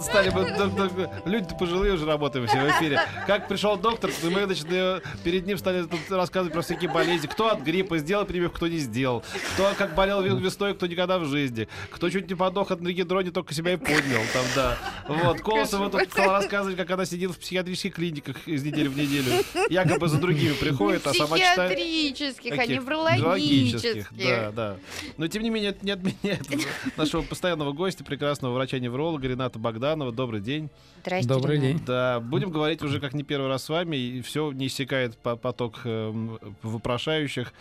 Стали бы люди пожилые уже работаем все в эфире. Как пришел доктор, мы значит, э, перед ним стали рассказывать про всякие болезни. Кто от гриппа сделал прививку, кто не сделал. Кто как болел ве- весной, кто никогда в жизни. Кто чуть не подох от гидрони, только себя и поднял. Там, да. Вот. Колосова тут стала рассказывать, как она сидит в психиатрических клиниках из недели в неделю. Якобы за другими приходит, а сама читает... Психиатрических, а неврологических. Да, да. Но тем не менее, это не отменяет нашего постоянного гостя, прекрасного врача-невролога Рената Богданова. Добрый день. Здрасте, Добрый Ренат. день. Да, будем говорить уже как не первый раз с вами, и все не иссякает по- поток эм, вопрошающих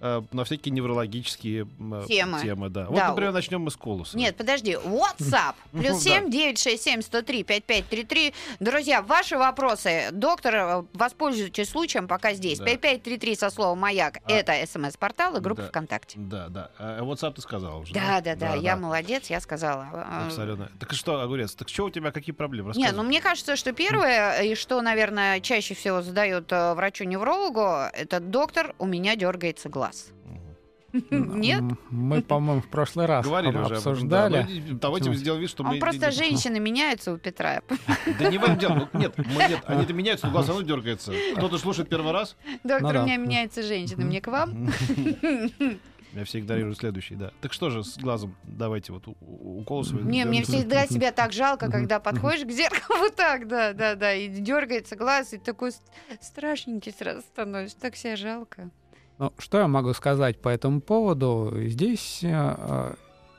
э, на всякие неврологические м, Темы. темы да. Вот, Да, например, начнем мы с колуса. Нет, подожди. WhatsApp. Плюс да. 7 967 103 5533. Друзья, ваши вопросы. Доктор, э, воспользуйтесь случаем, пока здесь. Да. 5533 со словом «Маяк». А- Это смс-портал и группа Да. ВКонтакте. Да, да. А WhatsApp ты сказал уже. Да, да, да, я молодец, я сказала. Э, Абсолютно. Так что, Огурец, так что у тебя, какие проблемы? Не, Рассказывай. ну мне кажется, что первое, и что, наверное, чаще всего задают э, врачу-неврологу, это доктор, у меня дергается глаз. Нет? М, Мы, по-моему, в прошлый раз Говорили уже об этом, обсуждали. да. Мы Давайте сделаем вид, что Он мы... просто не- женщины меняются у Петра. Да не в этом дело. Ну, Нет, нет, они-то меняются, но глаз оно дергается. Кто-то слушает первый раз, Доктор, Ну у меня меняется женщина. Мне к вам? я все игнорирую следующий, да. Так что же с глазом? Давайте вот у, у, у Колосова. Не, мне всегда себя так жалко, когда подходишь к зеркалу вот так, да, да, да, и дергается глаз, и такой ст- страшненький сразу становишься. Так себя жалко. Ну, что я могу сказать по этому поводу? Здесь э, э,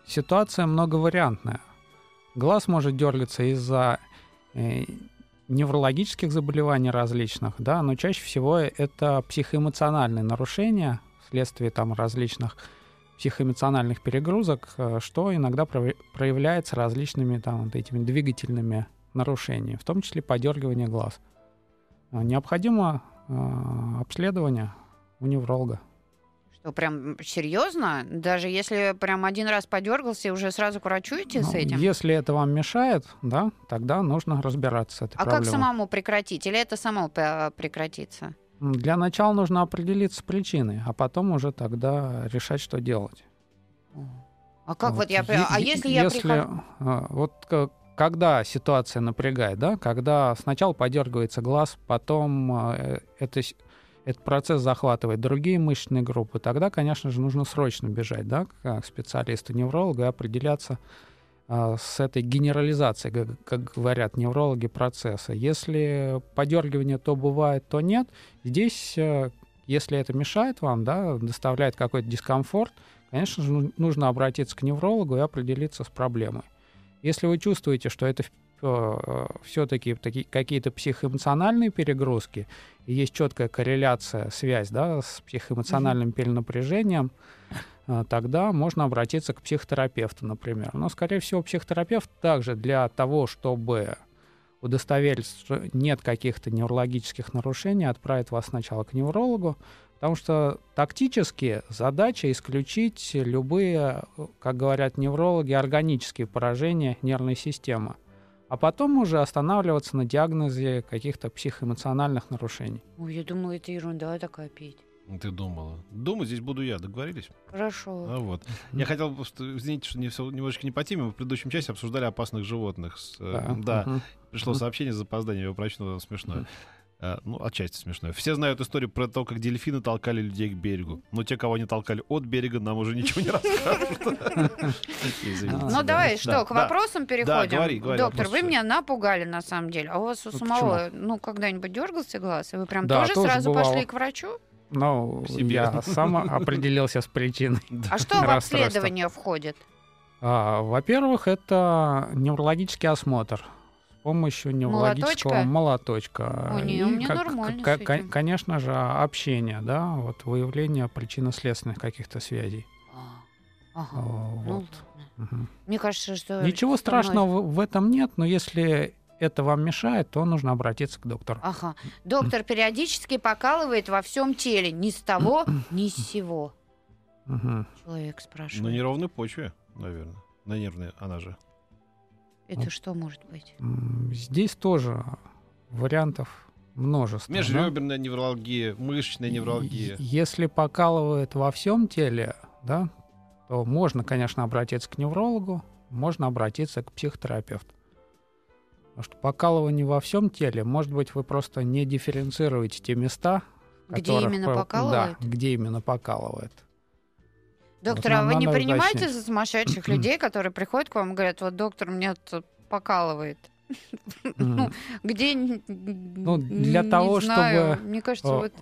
ситуация многовариантная. Глаз может дергаться из-за э, неврологических заболеваний различных, да, но чаще всего это психоэмоциональные нарушения вследствие там различных психоэмоциональных перегрузок, э, что иногда прояв- проявляется различными там вот этими двигательными нарушениями, в том числе подергивание глаз. А, Необходимо э, обследование у невролога. Что, прям серьезно? Даже если прям один раз подергался, и уже сразу к врачу идти с Ну, этим? Если это вам мешает, да, тогда нужно разбираться с этой А как проблемой. самому прекратить? Или это само п- прекратится? Для начала нужно определиться с причиной, а потом уже тогда решать, что делать. А как вот, я... е- при- А е- если я прихожу... а, Вот когда ситуация напрягает, да, когда сначала подергивается глаз, потом а, э, это, с- этот процесс захватывает другие мышечные группы, тогда, конечно же, нужно срочно бежать, да, к специалисту-невролога и определяться а, с этой генерализацией, как, как говорят неврологи, процесса. Если подергивание то бывает, то нет. Здесь, э, если это мешает вам, да, доставляет какой-то дискомфорт, конечно же, ну- нужно обратиться к неврологу и определиться с проблемой. Если вы чувствуете, что это все-таки какие-то психоэмоциональные перегрузки, и есть четкая корреляция, связь да, с психоэмоциональным перенапряжением, э, тогда можно обратиться к психотерапевту, например. Но, скорее всего, психотерапевт также для того, чтобы удостовериться, что нет каких-то неврологических нарушений, отправит вас сначала к неврологу, потому что тактически задача исключить любые, как говорят неврологи, органические поражения нервной системы, а потом уже останавливаться на диагнозе каких-то психоэмоциональных нарушений. Ой, я думала, это ерунда такая петь. Ты думала. Думать здесь буду я, договорились? Хорошо. А вот. Я хотел, просто, извините, что не все, немножечко не по теме, мы в предыдущем части обсуждали опасных животных. С, э, да, Мгм. пришло сообщение с запозданием, я прочну, смешное. Э, Ну, отчасти смешное. Все знают историю про то, как дельфины толкали людей к берегу. Но те, кого они толкали от берега, нам уже ничего не расскажут. Ну, да. давай, что, к вопросам переходим. Доктор, вы меня напугали на самом деле. А у вас у Ну, самого, ну, когда-нибудь дергался глаз? И вы прям тоже, сразу пошли к врачу? Ну, я сам определился с причиной. А что в обследование входит? А, Во-первых, это неврологический осмотр помощью неврологического молоточка. О, не, у меня нормально ка- этим. Конечно же, общение, да, вот выявление причинно-следственных каких-то связей. А, Ага. Ну, вот. Мгм. мне кажется, что... Ничего страшного в в этом нет, но если это вам мешает, то нужно обратиться к доктору. Ага. Доктор периодически покалывает во всем теле. Ни с того, ни с сего. Мгм. Человек На спрашивает. неровной почве, наверное. На нервной, она же. Это Ну. что может быть? Здесь тоже вариантов множество. да. Межреберная невралгия, мышечная невралгия. Если покалывает во всем теле, да, то можно, конечно, обратиться к неврологу, можно обратиться к психотерапевту. Потому что покалывание во всем теле, может быть, вы просто не дифференцируете те места, Где которых именно по- покалывает? Да, где именно покалывает. Доктор, а вы не принимаете за сумасшедших людей, которые приходят к вам и говорят, вот доктор мне тут покалывает? Ну, где? Ну, для того, чтобы, Мне кажется, О, вот...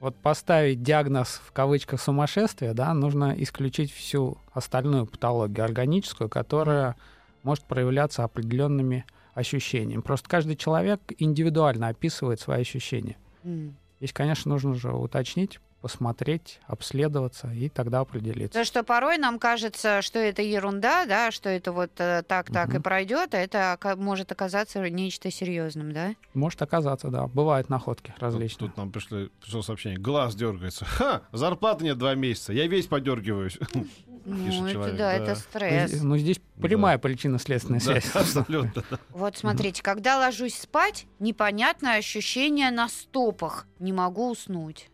Вот поставить диагноз в кавычках сумасшествия, да, нужно исключить всю остальную патологию органическую, которая может проявляться определенными ощущениями. Просто каждый человек индивидуально описывает свои ощущения. м. Здесь, конечно, нужно же уточнить, посмотреть, обследоваться и тогда определиться. Потому что порой нам кажется, что это ерунда, да, что это вот э, так, так и пройдет, а это может оказаться нечто серьезным, да? Может оказаться, да. Бывают находки Тут, различные. тут нам пришло, пришло сообщение. Глаз дергается. Ха! Зарплаты нет два месяца. Я весь подергиваюсь. Ну, это человек, да, да. это стресс. Ну, здесь прямая причинно-следственная Да, связь. Абсолютно. Вот смотрите, когда ложусь спать, непонятное ощущение на стопах. Не могу уснуть.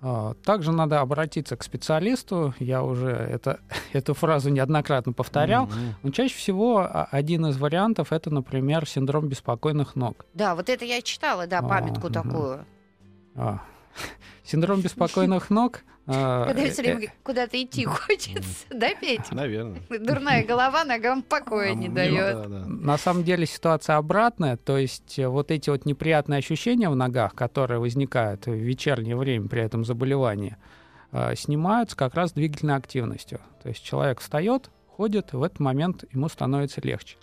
А, Также надо обратиться к специалисту. Я уже это, эту фразу неоднократно повторял. Но чаще всего а, один из вариантов это, например, синдром беспокойных ног. Да, вот это я читала, да, А, памятку мгм. такую. А, Синдром беспокойных ног. А, Когда э, все время куда-то идти хочется, да, Петь? Наверное. Дурная голова ногам покоя не Ну, дает. да, да. На самом деле ситуация обратная, то есть э, вот эти вот неприятные ощущения в ногах, которые возникают в вечернее время при этом заболевании, э, снимаются как раз двигательной активностью. То есть человек встает, ходит, в этот момент ему становится легче.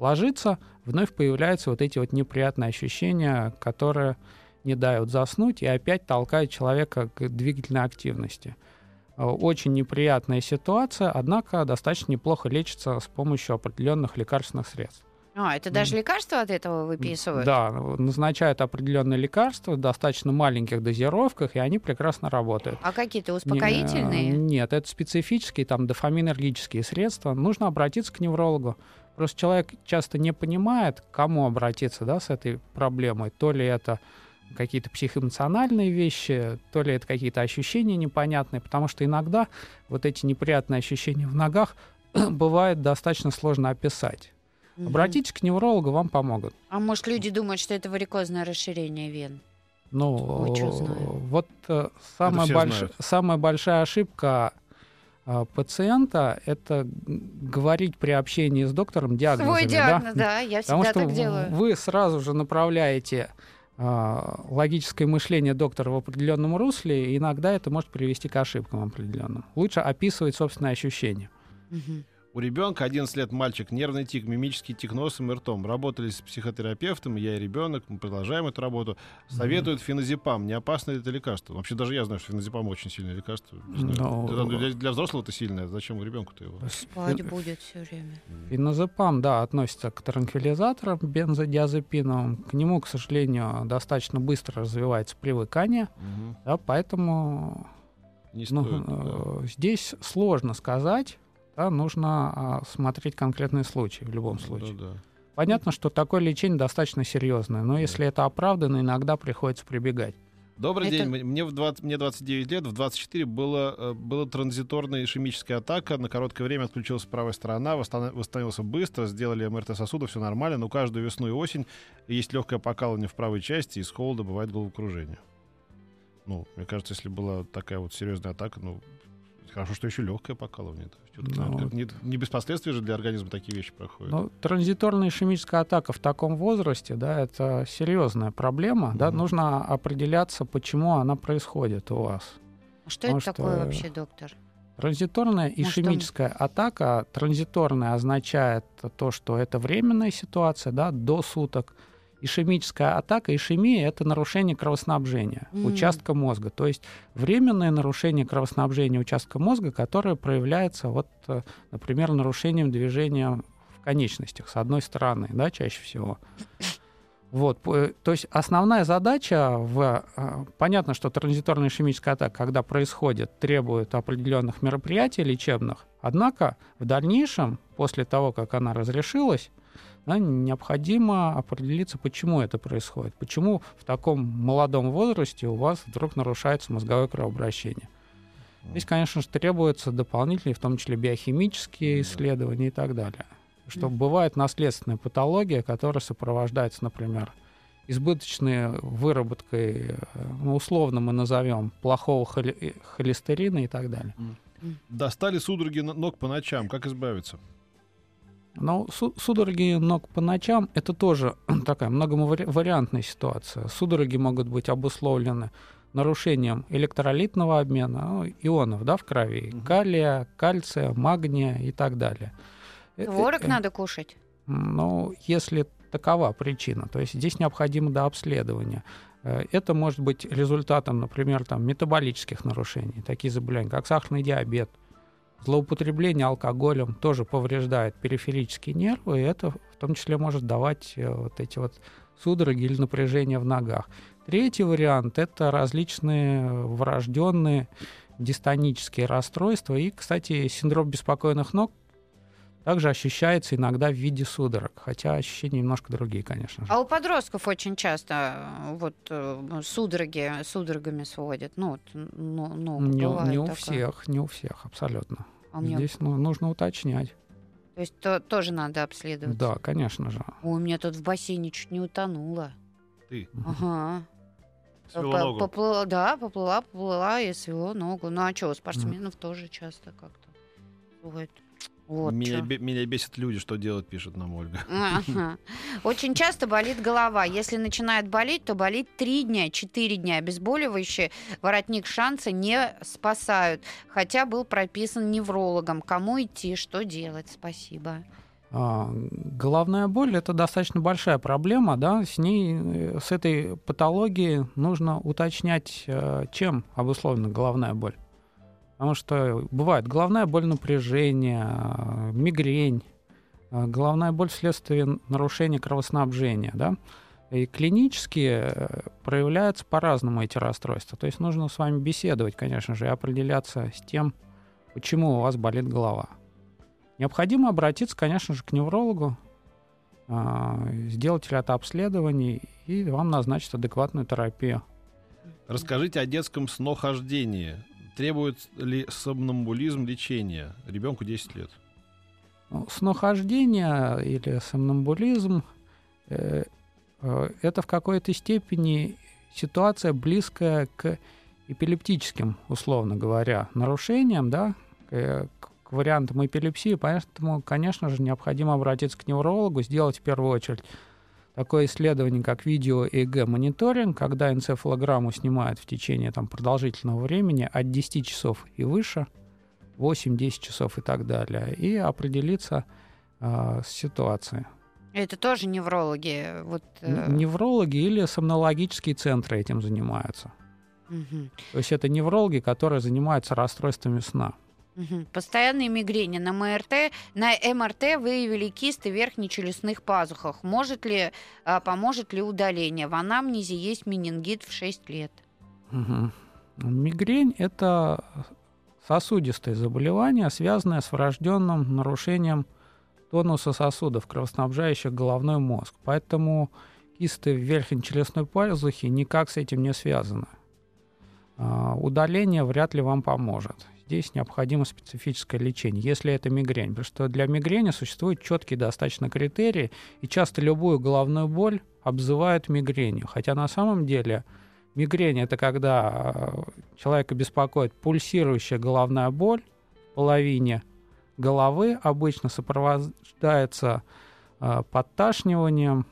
Ложится, вновь появляются вот эти вот неприятные ощущения, которые не дают заснуть и опять толкают человека к двигательной активности. Э, Очень неприятная ситуация, однако достаточно неплохо лечится с помощью определенных лекарственных средств. А, это даже лекарства от этого выписывают? Да, назначают определенные лекарства в достаточно маленьких дозировках, и они прекрасно работают. А какие-то успокоительные? Нет, это специфические, там, дофаминергические средства. Нужно обратиться к неврологу. Просто человек часто не понимает, к кому обратиться да, с этой проблемой. То ли это какие-то психоэмоциональные вещи, то ли это какие-то ощущения непонятные, потому что иногда вот эти неприятные ощущения в ногах бывает достаточно сложно описать. Мгм. Обратитесь к неврологу, вам помогут. А может, люди думают, что это варикозное расширение вен? Ну, вот э, самая, больш- знают. самая большая ошибка э, пациента это говорить при общении с доктором диагнозами. Свой да? диагноз, да, я Потому всегда что так делаю. вы сразу же направляете логическое мышление доктора в определенном русле, иногда это может привести к ошибкам определенным. Лучше описывать собственные ощущения. Мгм. У ребенка 11 лет мальчик, нервный тик, мимический тик носом и ртом. Работали с психотерапевтом, я и ребенок, мы продолжаем эту работу. Советуют феназепам. Не опасно ли это лекарство? Вообще даже я знаю, что феназепам очень сильное лекарство. Знаю. Ну, Это для, для взрослого это сильное. Зачем у ребенку-то его? Спать будет все время. Феназепам, да, относится к транквилизаторам бензодиазепиновым. К нему, к сожалению, достаточно быстро развивается привыкание, Мгм. да, поэтому Не ну, стоит. да. э, здесь сложно сказать. Да, нужно а, смотреть конкретные случаи в любом случае. Да, да. Понятно, что такое лечение достаточно серьезное, но если это оправдано, иногда приходится прибегать. Добрый Это- день. Мне, в 20, мне 29 лет, в 24 было, э, была транзиторная ишемическая атака. На короткое время отключилась правая сторона, восстана- восстановился быстро, сделали МРТ сосудов, все нормально, но каждую весну и осень есть легкое покалывание в правой части, и с холода бывает головокружение. Ну, мне кажется, если была такая вот серьезная атака, ну, хорошо, что еще легкое покалывание. То есть Ну, не, не без последствий же для организма такие вещи проходят. Ну, транзиторная ишемическая атака в таком возрасте, да, это серьезная проблема, да, Мгм. нужно определяться, почему она происходит у вас. А что Потому это такое что- вообще, доктор? Транзиторная Может, он- ишемическая атака. Транзиторная означает то, что это временная ситуация, да, до суток. Ишемическая атака, ишемия — это нарушение кровоснабжения М. участка мозга. То есть временное нарушение кровоснабжения участка мозга, которое проявляется, вот, э, например, нарушением движения в конечностях с одной стороны, да, чаще всего. Вот, п- то есть основная задача в... э, Понятно, что транзиторная ишемическая атака, когда происходит, требует определенных мероприятий лечебных, однако в дальнейшем, после того, как она разрешилась, да, необходимо определиться, почему это происходит, почему в таком молодом возрасте у вас вдруг нарушается мозговое кровообращение. Здесь, конечно же, требуются дополнительные, в том числе биохимические исследования и так далее. Что бывает наследственная патология, которая сопровождается, например, избыточной выработкой, э, ну, условно мы назовем, плохого холи- э, холестерина и так далее. Достали судороги ног по ночам. Как избавиться? Но су- судороги ног по ночам — это тоже такая многовариантная ситуация. Судороги могут быть обусловлены нарушением электролитного обмена, ну, ионов да, в крови, Мгм. калия, кальция, магния и так далее. Э, Творог э, надо кушать. Ну, если такова причина, то есть здесь необходимо до обследования. Э, Это может быть результатом, например, там, метаболических нарушений, такие заболевания, как сахарный диабет, злоупотребление алкоголем тоже повреждает периферические нервы, и это в том числе может давать э, вот эти вот судороги или напряжение в ногах. Третий вариант – это различные врожденные дистонические расстройства. И, кстати, синдром беспокойных ног также ощущается иногда в виде судорог, хотя ощущения немножко другие, конечно же. А у подростков очень часто э, вот э, судороги судорогами сводят. Ну, вот, ну, ну, не, не у такое. всех, не у всех, абсолютно. А меня- Здесь ну, нужно уточнять. То есть то- тоже надо обследовать. Да, конечно же. Ой, у меня тут в бассейне чуть не утонула. Ты Ага. свело поплыла- да, поплыла, поплыла и свело ногу. Ну а что, у спортсменов тоже часто как-то бывает. Вот меня, чё. бе- меня бесят люди, что делать, пишет нам Ольга. Ага. Очень часто болит голова. Если начинает болеть, то болит 3 дня, 4 дня. Обезболивающие воротник шанса не спасают. Хотя был прописан неврологом. Кому идти, что делать? Спасибо. А, Головная боль это достаточно большая проблема, да, с ней, э, с этой патологией нужно уточнять, э, чем обусловлена головная боль. Потому что бывает головная боль напряжения, э, мигрень, э, головная боль вследствие нарушения кровоснабжения, да. И клинически э, проявляются по-разному эти расстройства. То есть нужно с вами беседовать, конечно же, и определяться с тем, почему у вас болит голова. Необходимо обратиться, конечно же, к неврологу, сделать ряд обследований, и вам назначат адекватную терапию. Расскажите о детском снохождении. Требует ли сомнамбулизм лечения? Ребенку 10 лет. Ну, Снохождение или сомнамбулизм э, э, это в какой-то степени ситуация близкая к эпилептическим, условно говоря, нарушениям, да, э, к к вариантам эпилепсии, поэтому, конечно же, необходимо обратиться к неврологу, сделать в первую очередь такое исследование, как видео-ЭГ-мониторинг, когда энцефалограмму снимают в течение там, продолжительного времени от 10 часов и выше, 8-10 часов и так далее, и определиться а, с ситуацией. Это тоже неврологи. Вот, э, Неврологи или сомнологические центры этим занимаются. мгм, То есть это неврологи, которые занимаются расстройствами сна. Постоянные мигрени. На МРТ, на МРТ выявили кисты в верхнечелюстных пазухах. Может ли, а, поможет ли удаление? В анамнезе есть менингит в 6 лет. Мгм. Мигрень – это сосудистое заболевание, связанное с врожденным нарушением тонуса сосудов, кровоснабжающих головной мозг. Поэтому кисты в верхней челюстной пазухе никак с этим не связаны. А, Удаление вряд ли вам поможет. Здесь необходимо специфическое лечение, если это мигрень. Потому что для мигрени существуют четкие достаточно критерии, и часто любую головную боль обзывают мигренью. Хотя на самом деле мигрень это когда э, человека беспокоит пульсирующая головная боль в половине головы, обычно сопровождается э, подташниванием,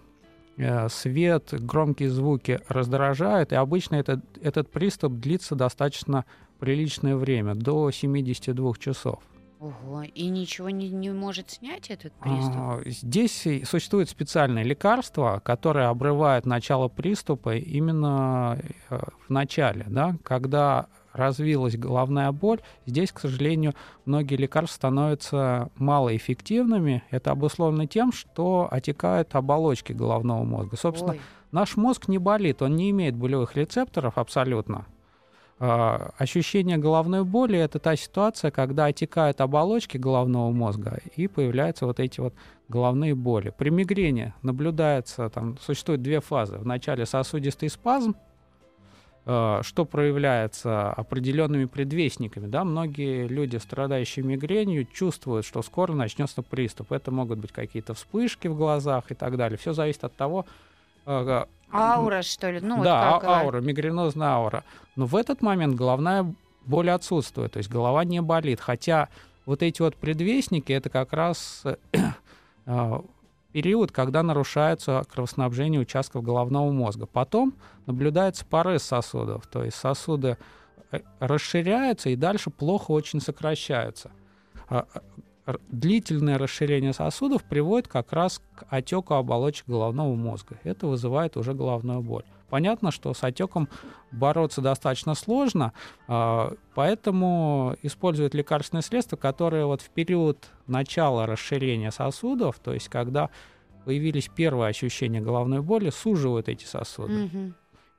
э, свет, громкие звуки раздражают, и обычно этот, этот приступ длится достаточно приличное время, до 72 часов. Ого, и ничего не, не может снять этот приступ? А, Здесь существует специальное лекарство, которое обрывает начало приступа именно э, в начале, да, когда развилась головная боль, здесь, к сожалению, многие лекарства становятся малоэффективными. Это обусловлено тем, что отекают оболочки головного мозга. Собственно, Ой. наш мозг не болит, он не имеет болевых рецепторов абсолютно. А, Ощущение головной боли — это та ситуация, когда отекают оболочки головного мозга и появляются вот эти вот головные боли. При мигрени наблюдается, там существует две фазы. Вначале сосудистый спазм, э, что проявляется определенными предвестниками. Да? Многие люди, страдающие мигренью, чувствуют, что скоро начнется приступ. Это могут быть какие-то вспышки в глазах и так далее. Все зависит от того, э, Аура, что ли? Ну, вот да, как а- аура, мигренозная аура. Но в этот момент головная боль отсутствует, то есть голова не болит. Хотя вот эти вот предвестники, это как раз э, период, когда нарушается кровоснабжение участков головного мозга. Потом наблюдается порез сосудов, то есть сосуды э, расширяются и дальше плохо очень сокращаются. Длительное расширение сосудов приводит как раз к отеку оболочек головного мозга. Это вызывает уже головную боль. Понятно, что с отеком бороться достаточно сложно, а, поэтому используют лекарственные средства, которые вот в период начала расширения сосудов, то есть когда появились первые ощущения головной боли, суживают эти сосуды. Мгм.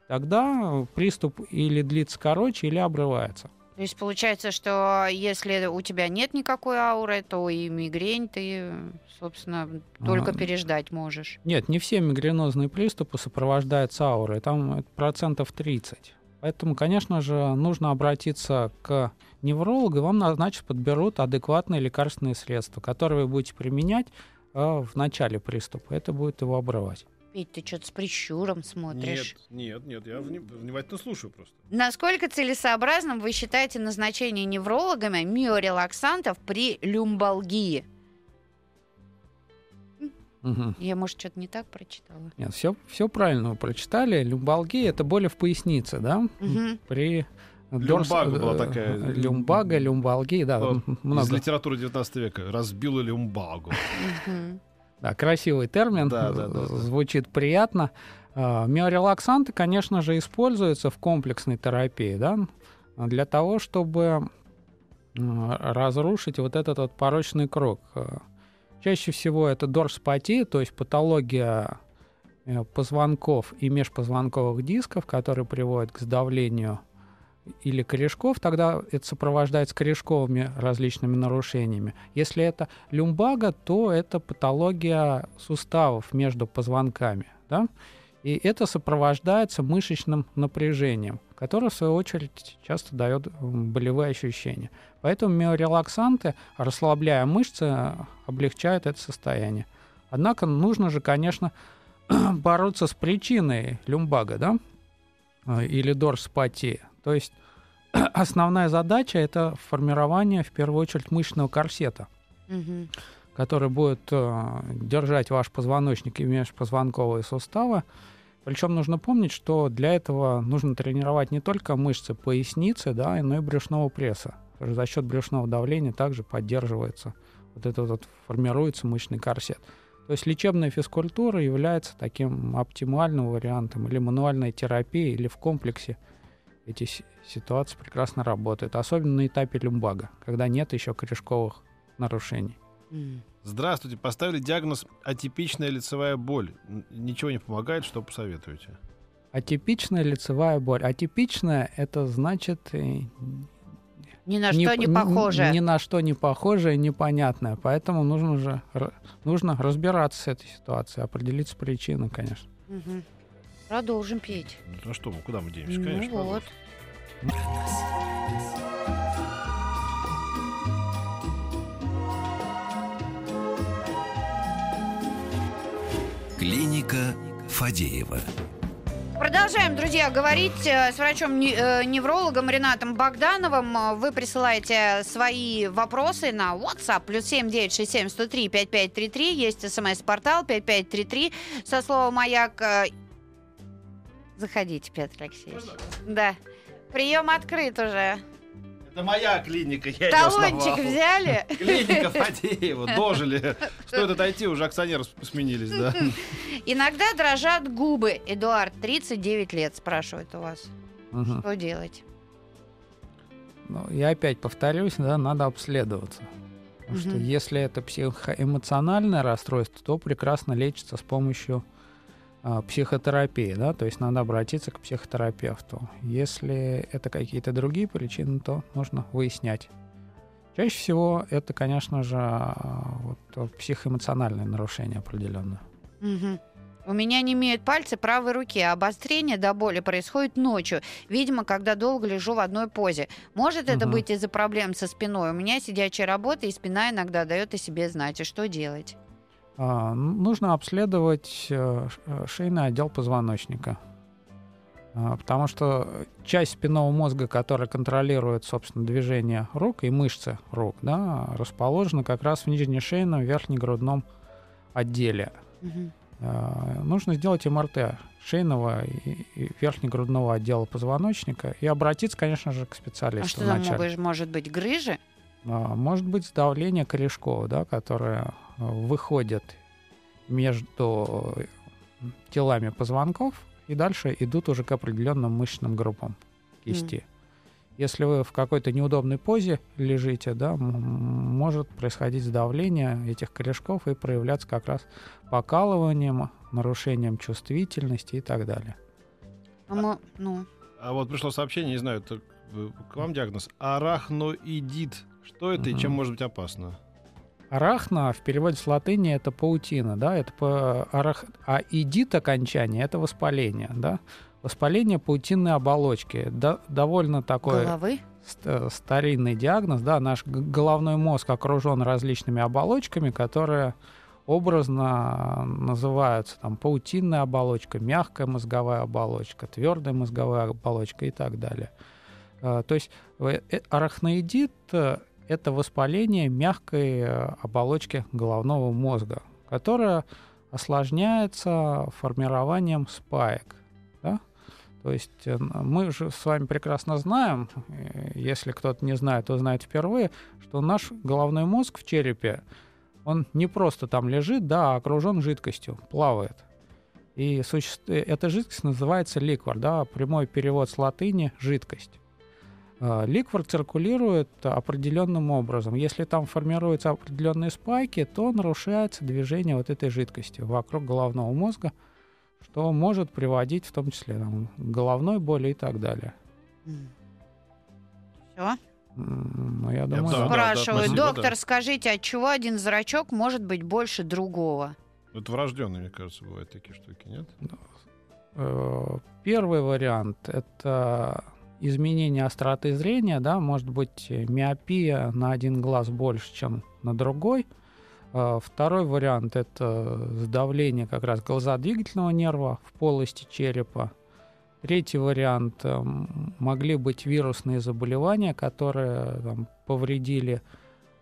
Тогда приступ или длится короче, или обрывается. То есть получается, что если у тебя нет никакой ауры, то и мигрень ты, собственно, только А. переждать можешь. Нет, не все мигренозные приступы сопровождаются аурой, там это процентов 30. Поэтому, конечно же, нужно обратиться к неврологу, и вам назначат, подберут адекватные лекарственные средства, которые вы будете применять э, в начале приступа. Это будет его обрывать. Петь, ты что-то с прищуром смотришь. Нет, нет, нет, я вни- внимательно слушаю просто. Насколько целесообразным вы считаете назначение неврологами миорелаксантов при люмбалгии? Мгм. Я, может, что-то не так прочитала? Нет, все, все правильно вы прочитали. Люмбалгия — это боли в пояснице, да? Мгм. При Люмбага была э, такая. Люмбага, люмбалгия, да. Э, Из много. литературы 19 века. Разбила люмбагу. Да, красивый термин, Да, да, да, звучит приятно. А, Миорелаксанты, конечно же, используются в комплексной терапии, да, для того, чтобы разрушить вот этот вот порочный круг. А, Чаще всего это дорспатия, то есть патология э, позвонков и межпозвонковых дисков, которые приводят к сдавлению или корешков, тогда это сопровождается корешковыми различными нарушениями. Если это люмбага, то это патология суставов между позвонками. Да? И это сопровождается мышечным напряжением, которое, в свою очередь, часто дает болевые ощущения. Поэтому миорелаксанты, расслабляя мышцы, облегчают это состояние. Однако нужно же, конечно, бороться с причиной люмбага, да, э, или дорспатии. То есть основная задача это формирование, в первую очередь, мышечного корсета, Мгм. который будет э, держать ваш позвоночник и межпозвонковые суставы. Причем нужно помнить, что для этого нужно тренировать не только мышцы поясницы, да, но и брюшного пресса. За счет брюшного давления также поддерживается вот этот вот формируется мышечный корсет. То есть лечебная физкультура является таким оптимальным вариантом или мануальная терапия, или в комплексе эти си- ситуации прекрасно работают, особенно на этапе люмбага, когда нет еще корешковых нарушений. Здравствуйте, поставили диагноз атипичная лицевая боль. Ничего не помогает, что посоветуете? Атипичная лицевая боль. Атипичная это значит э, Ни на не что не н- похоже. Ни на что не похожее, непонятное. Поэтому нужно же нужно разбираться с этой ситуацией, определиться причины, конечно. Мгм. Продолжим петь. Ну а что, мы, куда мы денемся? Ну Конечно, вот. Клиника Фадеева. Продолжаем, друзья, говорить э, с врачом-неврологом Ренатом Богдановым. Э, Вы присылаете свои вопросы на WhatsApp плюс 7967 103 5533. Есть смс-портал 5533 со словом «Маяк». Заходите, Петр Алексеевич. Да. Прием открыт уже. Это моя клиника, я Талончик основал. взяли? Клиника Фадеева, дожили. Стоит отойти, уже акционеры сменились, да? Иногда дрожат губы. Эдуард, 39 лет, спрашивает у вас. Мгм. Что делать? Ну, я опять повторюсь, да, надо обследоваться. Потому что Мгм. если это психоэмоциональное расстройство, то прекрасно лечится с помощью психотерапии, да, то есть надо обратиться к психотерапевту. Если это какие-то другие причины, то нужно выяснять. Чаще всего это, конечно же, а, вот, психоэмоциональное нарушение определенное. Мгм. У меня не имеют пальцы правой руки, а обострение до боли происходит ночью. Видимо, когда долго лежу в одной позе. Может это Мгм. быть из-за проблем со спиной? У меня сидячая работа, и спина иногда дает о себе знать. И что делать? А, Нужно обследовать э, э, шейный отдел позвоночника. А, Потому что часть спинного мозга, которая контролирует, собственно, движение рук и мышцы рук, да, расположена как раз в нижнешейном верхнегрудном отделе. А, Нужно сделать МРТ шейного и верхнегрудного отдела позвоночника и обратиться, конечно же, к А специалисту что там вначале. может быть? Грыжи? А, Может быть давление корешков, да, которое э, выходит между э, телами позвонков и дальше идут уже к определенным мышечным группам кисти. Если вы в какой-то неудобной позе лежите, да, может происходить сдавление этих корешков и проявляться как раз покалыванием, нарушением чувствительности и так далее. А мы- ну, А вот пришло сообщение, не знаю, это э, к вам диагноз. Арахноидит. Что это и чем может быть опасно? Арахна в переводе с латыни это паутина, да, это по арах... а идит окончание это воспаление, да, воспаление паутинной оболочки, да, довольно такой головы? ст- э, старинный диагноз, да, наш головной мозг окружен различными оболочками, которые образно называются там паутинная оболочка, мягкая мозговая оболочка, твердая мозговая оболочка и так далее. Э, То есть э, э, арахноидит э, это воспаление мягкой э, оболочки головного мозга, которая осложняется формированием спаек. да. То есть э, мы же с вами прекрасно знаем, э, если кто-то не знает, то знает впервые, что наш головной мозг в черепе, он не просто там лежит, да, а окружен жидкостью, плавает. И суще... эта жидкость называется ликвор, да, прямой перевод с латыни «жидкость». Э, Ликвор циркулирует определенным образом. Если там формируются определенные спайки, то нарушается движение вот этой жидкости вокруг головного мозга, что может приводить в том числе там, к головной боли и так далее. Все. Ну, я да, думаю, да. да. Спрашиваю, спасибо, доктор, да. скажите, от чего один зрачок может быть больше другого? Это врожденные, мне кажется, бывают такие штуки, нет? Э, Первый вариант — это изменение остроты зрения, да, может быть миопия на один глаз больше, чем на другой. Э, Второй вариант — это сдавление как раз глазодвигательного нерва в полости черепа. Третий вариант — м, могли быть вирусные заболевания, которые там, повредили,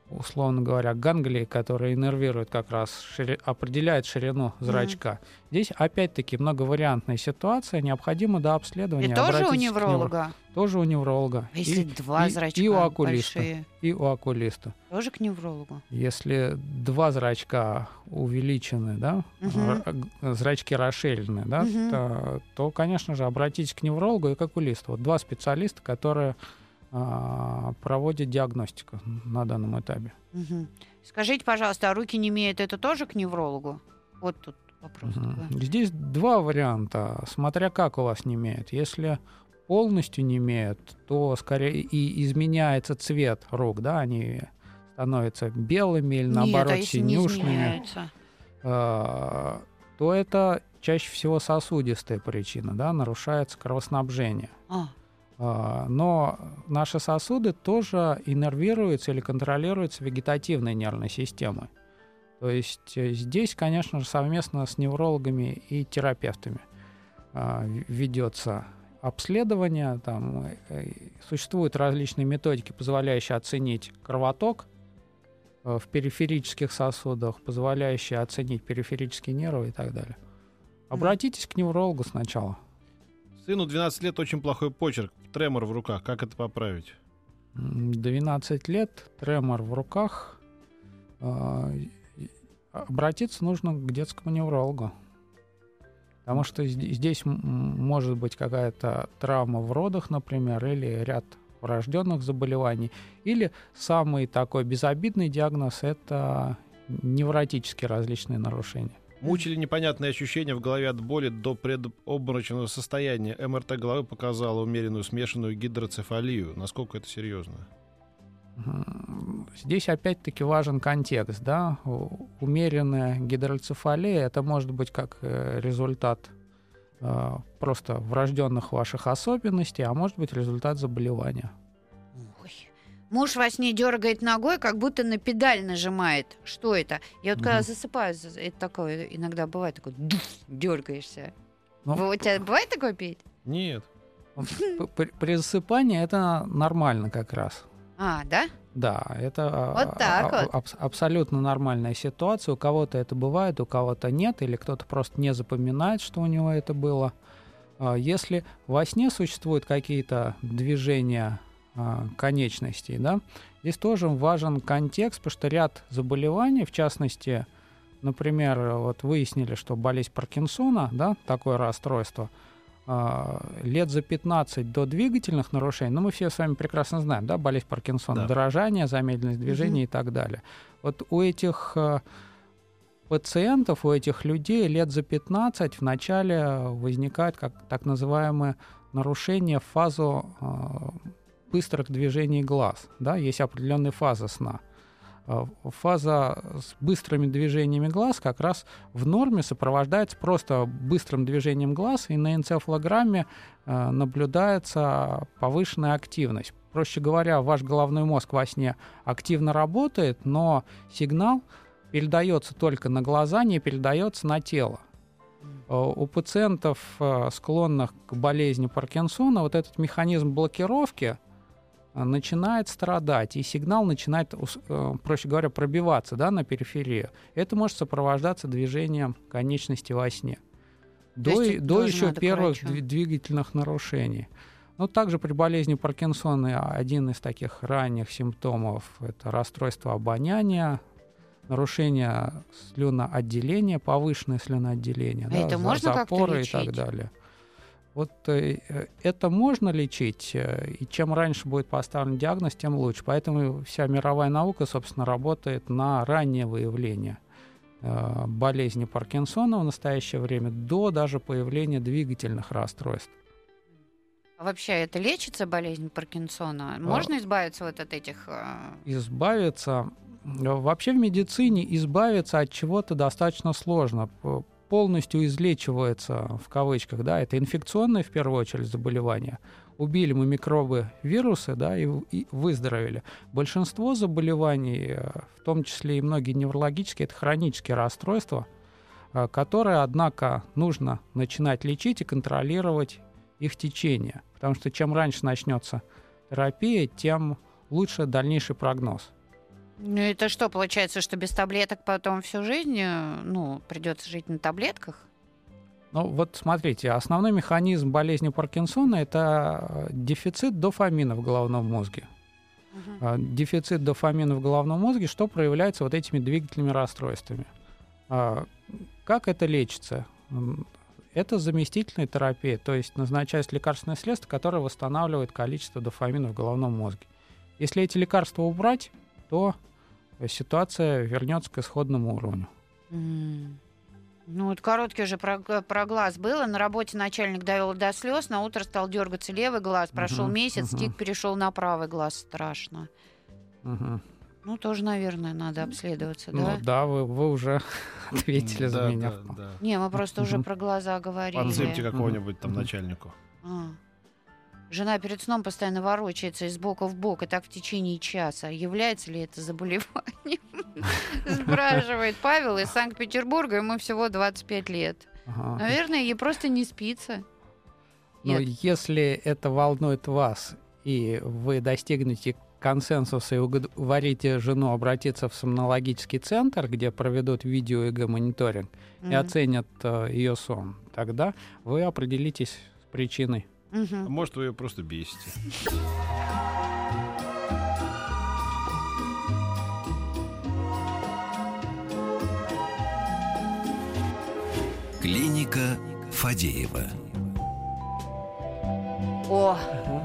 условно говоря, ганглии, которые иннервируют как раз, шири- определяют ширину зрачка. Здесь опять-таки многовариантная ситуация, необходимо до обследования И тоже у невролога? Тоже у невролога. Если и, два и- зрачка и у окулиста. большие, и у окулиста. тоже к неврологу? Если два зрачка увеличены, да, г- зрачки расширены, да, Мгм. то, то, конечно же, обратитесь к неврологу и к окулисту. Вот два специалиста, которые а, проводят диагностику на данном этапе. Мгм. Скажите, пожалуйста, а руки не имеют, это тоже к неврологу? Вот тут вопрос Мгм. такой. Здесь два варианта, смотря как у вас не имеет. Если полностью не имеет, то скорее и изменяется цвет рук, да, они становятся белыми или наоборот Нет, а не синюшными, изменяется? а, то это чаще всего сосудистая причина, да, нарушается кровоснабжение. А, Но наши сосуды тоже иннервируются или контролируются вегетативной нервной системой. То есть э, здесь, конечно же, совместно с неврологами и терапевтами а, ведется обследование. Там э, э, существуют различные методики, позволяющие оценить кровоток в периферических сосудах, позволяющие оценить периферические нервы и так далее. Обратитесь к неврологу сначала. Сыну 12 лет очень плохой почерк, тремор в руках. Как это поправить? М, 12 лет, тремор в руках. А, Обратиться нужно к детскому неврологу. Потому что зд- здесь может быть какая-то травма в родах, например, или ряд врожденных заболеваний. Или самый такой безобидный диагноз – это невротические различные нарушения. Мучили непонятные ощущения в голове от боли до предобморочного состояния. МРТ головы показала умеренную смешанную гидроцефалию. Насколько это серьезно? Здесь опять-таки важен контекст. Да? Умеренная гидроцефалия это может быть как э, результат э, просто врожденных ваших особенностей, а может быть результат заболевания. Муж во сне дергает ногой, как будто на педаль нажимает. Что это? Я вот когда засыпаю, это такое иногда бывает, такой дергаешься. Ну, у тебя бывает такое, Петь? Нет. При, при засыпании это нормально как раз. А, да? Да, это вот так а, вот. абсолютно нормальная ситуация. У кого-то это бывает, у кого-то нет, или кто-то просто не запоминает, что у него это было. А, если во сне существуют какие-то движения а, конечностей, да, здесь тоже важен контекст, потому что ряд заболеваний, в частности, например, вот выяснили, что болезнь Паркинсона, да, такое расстройство, а, лет за 15 до двигательных нарушений, ну, мы все с вами прекрасно знаем, да, болезнь Паркинсона, да. дорожание, замедленность движения угу. и так далее. Вот у этих а, пациентов, у этих людей лет за 15 вначале возникает как так называемое нарушение в фазу быстрых движений глаз. Да? Есть определенная фаза сна. А, фаза с быстрыми движениями глаз как раз в норме сопровождается просто быстрым движением глаз, и на энцефалограмме а, наблюдается повышенная активность. Проще говоря, ваш головной мозг во сне активно работает, но сигнал передается только на глаза, не передается на тело. А, у пациентов, склонных к болезни Паркинсона, вот этот механизм блокировки Э, начинает страдать, и сигнал начинает, э, проще говоря, пробиваться да, на периферию. Это может сопровождаться движением конечности во сне. До, до еще первых двигательных нарушений. Но также при болезни Паркинсона один из таких ранних симптомов – это расстройство обоняния, нарушение слюноотделения, повышенное слюноотделение, а да, это можно запоры и так далее. Вот э, это можно лечить, э, и чем раньше будет поставлен диагноз, тем лучше. Поэтому вся мировая наука, собственно, работает на раннее выявление э, болезни Паркинсона в настоящее время до даже появления двигательных расстройств. А вообще это лечится болезнь Паркинсона? Можно избавиться вот от этих? Избавиться вообще в медицине избавиться от чего-то достаточно сложно полностью излечивается, в кавычках, да, это инфекционное, в первую очередь, заболевание. Убили мы микробы, вирусы, да, и, и выздоровели. Большинство заболеваний, э, в том числе и многие неврологические, это хронические расстройства, э, которые, однако, нужно начинать лечить и контролировать их течение. Потому что чем раньше начнется терапия, тем лучше дальнейший прогноз. Ну это что, получается, что без таблеток потом всю жизнь, э, ну, придется жить на таблетках? Ну вот смотрите, основной механизм болезни Паркинсона – это э, дефицит дофамина в головном мозге. Угу. Дефицит дофамина в головном мозге, что проявляется вот этими двигательными расстройствами. А, как это лечится? Это заместительная терапия, то есть назначается лекарственное средство, которое восстанавливает количество дофамина в головном мозге. Если эти лекарства убрать, то ситуация вернется к исходному уровню. Mm. Ну, вот короткий уже про, про глаз было. На работе начальник довел до слез, на утро стал дергаться левый глаз. Прошел uh-huh, месяц, uh-huh. тик перешел на правый глаз. Страшно. Uh-huh. Ну, тоже, наверное, надо обследоваться, ну, да? Ну, да, вы, вы уже ответили за меня. Да, да. Не, мы просто уже про глаза говорили. Подсыпьте какого-нибудь там начальнику. А. Жена перед сном постоянно ворочается из бока в бок, и так в течение часа. Является ли это заболеванием? Спрашивает Павел из Санкт-Петербурга, ему всего 25 лет. Наверное, ей просто не спится. Но если это волнует вас, и вы достигнете консенсуса и уговорите жену обратиться в сомнологический центр, где проведут видео-ЭГ-мониторинг mm-hmm. и оценят э, ее сон, тогда вы определитесь с причиной. Угу. А может, вы ее просто бесите. Клиника Фадеева. О,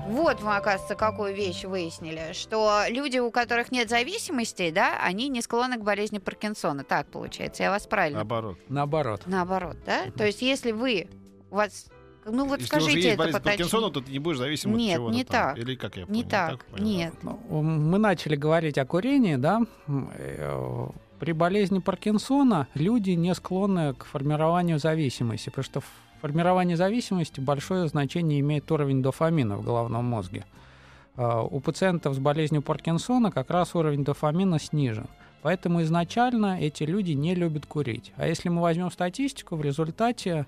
вот мы, оказывается, какую вещь выяснили, что люди, у которых нет зависимостей, да, они не склонны к болезни Паркинсона. Так получается, я вас правильно. Наоборот. Наоборот. Наоборот, да? То есть, если вы у вас, ну вот Если уже скажите есть это поточнее. Паркинсона, то ты не будешь зависим Нет, от чего-то не там. так. Или как я Не понял? так, понял? нет. Ну, Мы начали говорить о курении, да. Э, При болезни Паркинсона люди не склонны к формированию зависимости, потому что в формировании зависимости большое значение имеет уровень дофамина в головном мозге. А, У пациентов с болезнью Паркинсона как раз уровень дофамина снижен. Поэтому изначально эти люди не любят курить. А если мы возьмем статистику, в результате,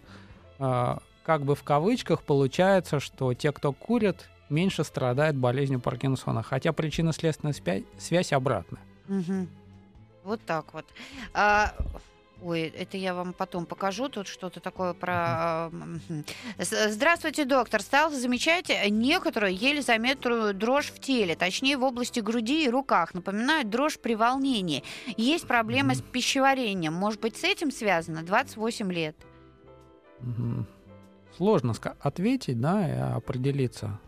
а, как бы в кавычках, получается, что те, кто курят, меньше страдают болезнью Паркинсона. Хотя причинно-следственная спя- связь обратная. Мгм. Вот так вот. А, ой, это я вам потом покажу. Тут что-то такое про... а, Здравствуйте, доктор. Стал замечать некоторую еле заметную дрожь в теле, точнее в области груди и руках. Напоминают дрожь при волнении. Есть проблемы с пищеварением. Может быть, с этим связано? 28 лет. Мгм. Сложно ответить, да, и определиться,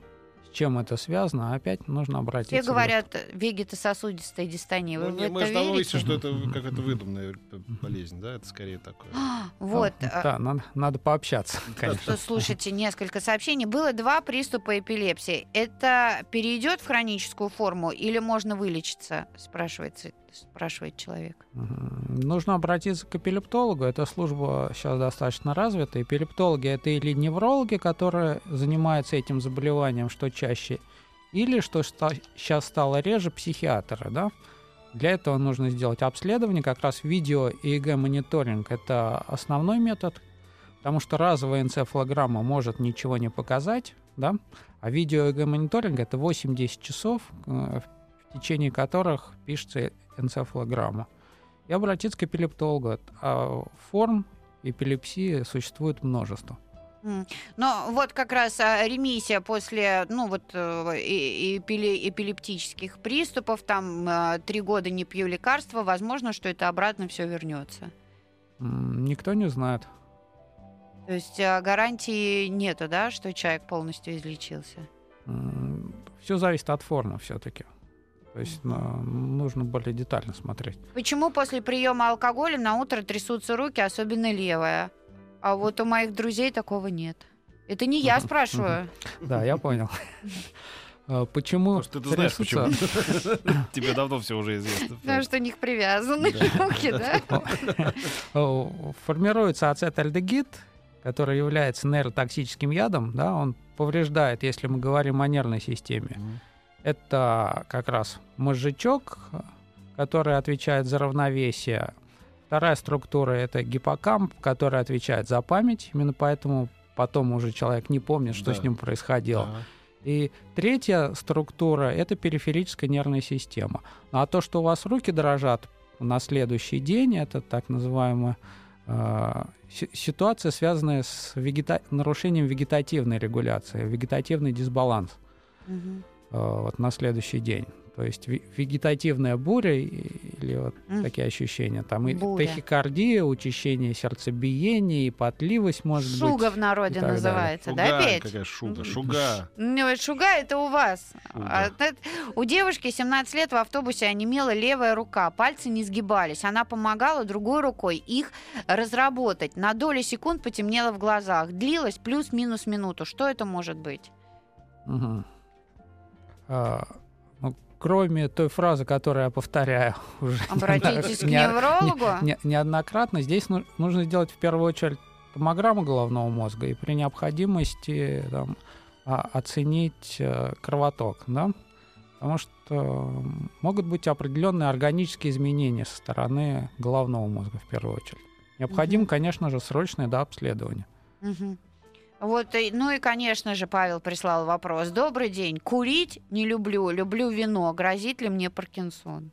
с чем это связано. Опять нужно обратиться. Все говорят, вегетососудистая дистония. Вы Ну, в не, это мы же верите? что это какая-то выдуманная болезнь, да? Это скорее такое. Вот. Ну, а, Да, надо, надо пообщаться, конечно. Слушайте, несколько сообщений. Было два приступа эпилепсии. Это перейдет в хроническую форму или можно вылечиться? Спрашивается, спрашивает человек. Нужно обратиться к эпилептологу. Эта служба сейчас достаточно развита. Эпилептологи это или неврологи, которые занимаются этим заболеванием, что чаще, или, что сейчас стало реже, психиатры. Да? Для этого нужно сделать обследование, как раз видео и ЭГ-мониторинг. Это основной метод, потому что разовая энцефалограмма может ничего не показать, да? а видео ЭГ-мониторинг это 8-10 часов, э, в течение которых пишется энцефалограмма и обратиться к эпилептологу. А форм эпилепсии существует множество. Но вот как раз а, ремиссия после, ну вот э, и- и эпиле- эпилептических приступов, там э, три года не пью лекарства, возможно, что это обратно все вернется. Никто не знает. То есть а, гарантии нету, да, что человек полностью излечился. Все зависит от формы все-таки. То есть нужно более детально смотреть. Почему после приема алкоголя на утро трясутся руки, особенно левая? А вот у моих друзей такого нет. Это не я спрашиваю. Да, я понял. А Почему Может, ты знаешь, почему. Тебе давно все уже известно. Потому что у них привязаны руки, да? О, Формируется ацетальдегид, который является нейротоксическим ядом. Да, он повреждает, если мы говорим о нервной системе. Это как раз мозжечок, который отвечает за равновесие. Вторая структура — это гиппокамп, который отвечает за память. Именно поэтому потом уже человек не помнит, что Да. с ним происходило. Ага. И третья структура — это периферическая нервная система. Ну, а то, что у вас руки дрожат на следующий день, это так называемая э, си- ситуация, связанная с вегета- нарушением вегетативной регуляции, вегетативный дисбаланс Мгм. Э, вот на следующий день. То есть ве- вегетативная буря или вот М. такие ощущения. Там и Буря. тахикардия, учащение сердцебиения, и потливость может быть. Шуга в народе так далее. называется, да, Шуга, Петь? какая шуга, шуга. Ну, вот шуга это у вас. Шуга. А это- у девушки 17 лет в автобусе онемела левая рука, пальцы не сгибались. Она помогала другой рукой их разработать. На долю секунд потемнело в глазах. Длилось плюс-минус минуту. Что это может быть? Мгм. А, ну, кроме той фразы, которую я повторяю уже Обратитесь к не- неврологу. не- неоднократно, здесь ну- нужно сделать в первую очередь томограмму головного мозга и при необходимости там, а- оценить э, кровоток, да? потому что могут быть определенные органические изменения со стороны головного мозга в первую очередь. Необходимо, Мгм. конечно же, срочное да, обследование. Мгм. Вот, и- ну и, конечно же, Павел прислал вопрос. Добрый день. Курить не люблю, люблю вино. Грозит ли мне Паркинсон?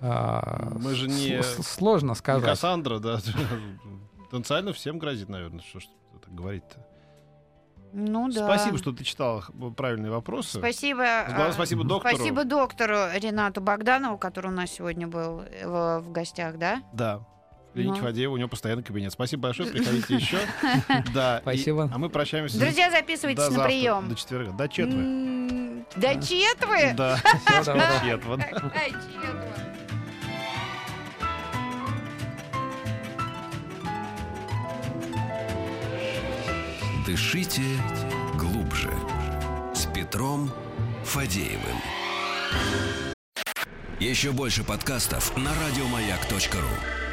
А, Мы же не- Сложно Не сказать. Кассандра, да. Потенциально всем грозит, наверное. Что ж так говорить-то? Ну да. Спасибо, что ты читала правильные вопросы. Спасибо. Главное, а, спасибо доктору. Спасибо доктору Ренату Богданову, который у нас сегодня был э, в, в гостях, да? Да. Клиники Ну. Фадеева, у него постоянный кабинет. Спасибо большое, приходите еще. Да. Спасибо. А мы прощаемся. Друзья, до записывайтесь на прием. До четверга. До. М, До четвы? Да. Какая четва? Дышите глубже. С Петром Фадеевым. Еще больше подкастов на радиомаяк.ру.